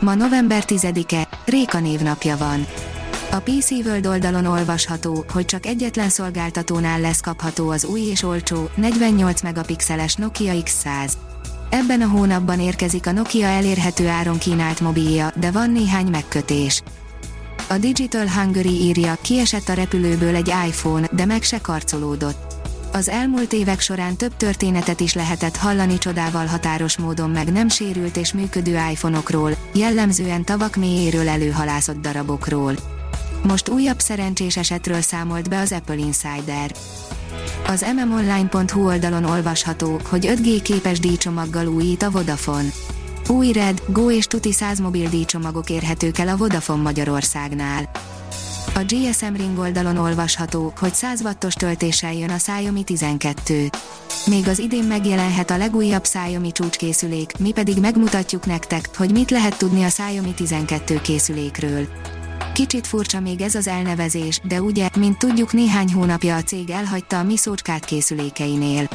Ma november 10-e, Réka névnapja van. A PC World oldalon olvasható, hogy csak egyetlen szolgáltatónál lesz kapható az új és olcsó, 48 megapixeles Nokia X100. Ebben a hónapban érkezik a Nokia elérhető áron kínált mobilja, de van néhány megkötés. A Digital Hungary írja, kiesett a repülőből egy iPhone, de meg se karcolódott. Az elmúlt évek során több történetet is lehetett hallani csodával határos módon meg nem sérült és működő iPhone-okról, jellemzően tavak mélyéről előhalászott darabokról. Most újabb szerencsés esetről számolt be az Apple Insider. Az mmonline.hu oldalon olvasható, hogy 5G képes díjcsomaggal újít a Vodafone. Új Red, Go és Tuti 100 mobil díjcsomagok érhetők el a Vodafone Magyarországnál. A GSM Ring oldalon olvasható, hogy 100 wattos töltéssel jön a Xiaomi 12. Még az idén megjelenhet a legújabb Xiaomi csúcskészülék, mi pedig megmutatjuk nektek, hogy mit lehet tudni a Xiaomi 12 készülékről. Kicsit furcsa még ez az elnevezés, de ugye, mint tudjuk néhány hónapja a cég elhagyta a mi szócskát készülékeinél.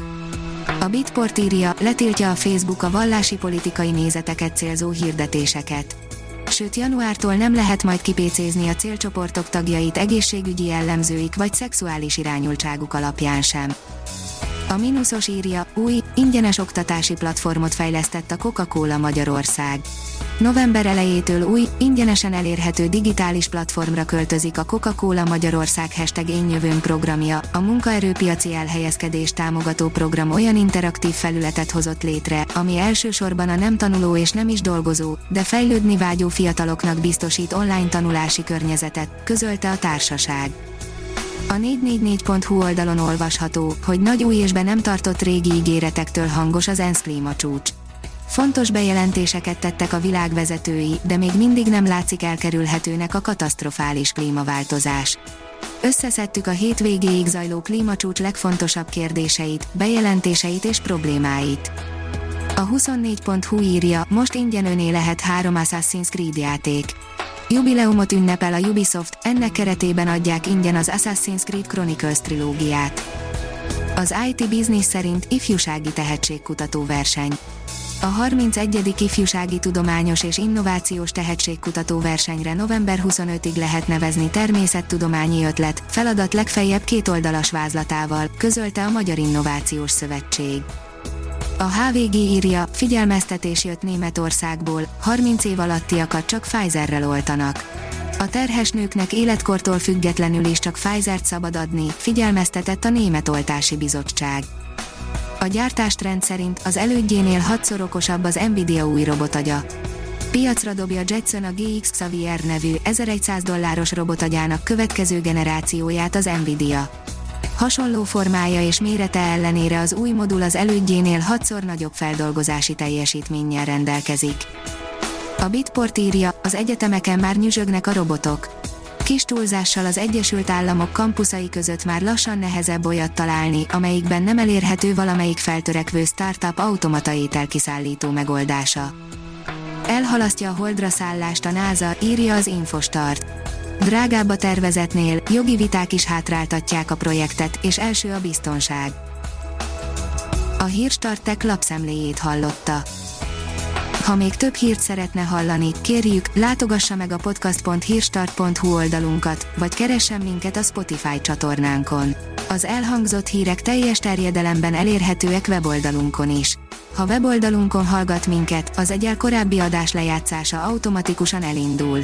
A Bitport írja, letiltja a Facebook a vallási politikai nézeteket célzó hirdetéseket. Sőt januártól nem lehet majd kipécézni a célcsoportok tagjait egészségügyi jellemzőik vagy szexuális irányultságuk alapján sem. A mínuszos írja, új, ingyenes oktatási platformot fejlesztett a Coca-Cola Magyarország. November elejétől új, ingyenesen elérhető digitális platformra költözik a Coca-Cola Magyarország hashtag Én Jövőm programja. A munkaerőpiaci elhelyezkedés támogató program olyan interaktív felületet hozott létre, ami elsősorban a nem tanuló és nem is dolgozó, de fejlődni vágyó fiataloknak biztosít online tanulási környezetet, közölte a társaság. A 444.hu oldalon olvasható, hogy nagy új és be nem tartott régi ígéretektől hangos az ENSZ klímacsúcs. Fontos bejelentéseket tettek a világ vezetői, de még mindig nem látszik elkerülhetőnek a katasztrofális klímaváltozás. Összeszedtük a hétvégéig zajló klímacsúcs legfontosabb kérdéseit, bejelentéseit és problémáit. A 24.hu írja, most ingyen öné lehet három Assassin's Creed játék. Jubileumot ünnepel a Ubisoft, ennek keretében adják ingyen az Assassin's Creed Chronicles trilógiát. Az IT Business szerint ifjúsági tehetségkutató verseny. A 31. Ifjúsági Tudományos és Innovációs Tehetségkutató versenyre november 25-ig lehet nevezni természettudományi ötlet, feladat legfeljebb két oldalas vázlatával, közölte a Magyar Innovációs Szövetség. A HVG írja, figyelmeztetés jött Németországból, 30 év alattiakat csak Pfizerrel oltanak. A terhes nőknek életkortól függetlenül is csak Pfizer-t szabad adni, figyelmeztetett a Német Oltási Bizottság. A gyártástrend szerint az elődjénél hatszor okosabb az Nvidia új robotagya. Piacra dobja Jetson a GX Xavier nevű 1100 dolláros robotagyának következő generációját az Nvidia. Hasonló formája és mérete ellenére az új modul az elődjénél hatszor nagyobb feldolgozási teljesítménnyel rendelkezik. A Bitport írja, az egyetemeken már nyüzsögnek a robotok. Kis túlzással az Egyesült Államok kampuszai között már lassan nehezebb olyat találni, amelyikben nem elérhető valamelyik feltörekvő startup automata ételkiszállító megoldása. Elhalasztja a holdra szállást a NASA, írja az Infostart. Drágább a tervezetnél, jogi viták is hátráltatják a projektet, és első a biztonság. A hírstartek lapszemléjét hallotta. Ha még több hírt szeretne hallani, kérjük, látogassa meg a podcast.hírstart.hu oldalunkat, vagy keressen minket a Spotify csatornánkon. Az elhangzott hírek teljes terjedelemben elérhetőek weboldalunkon is. Ha weboldalunkon hallgat minket, az egyel korábbi adás lejátszása automatikusan elindul.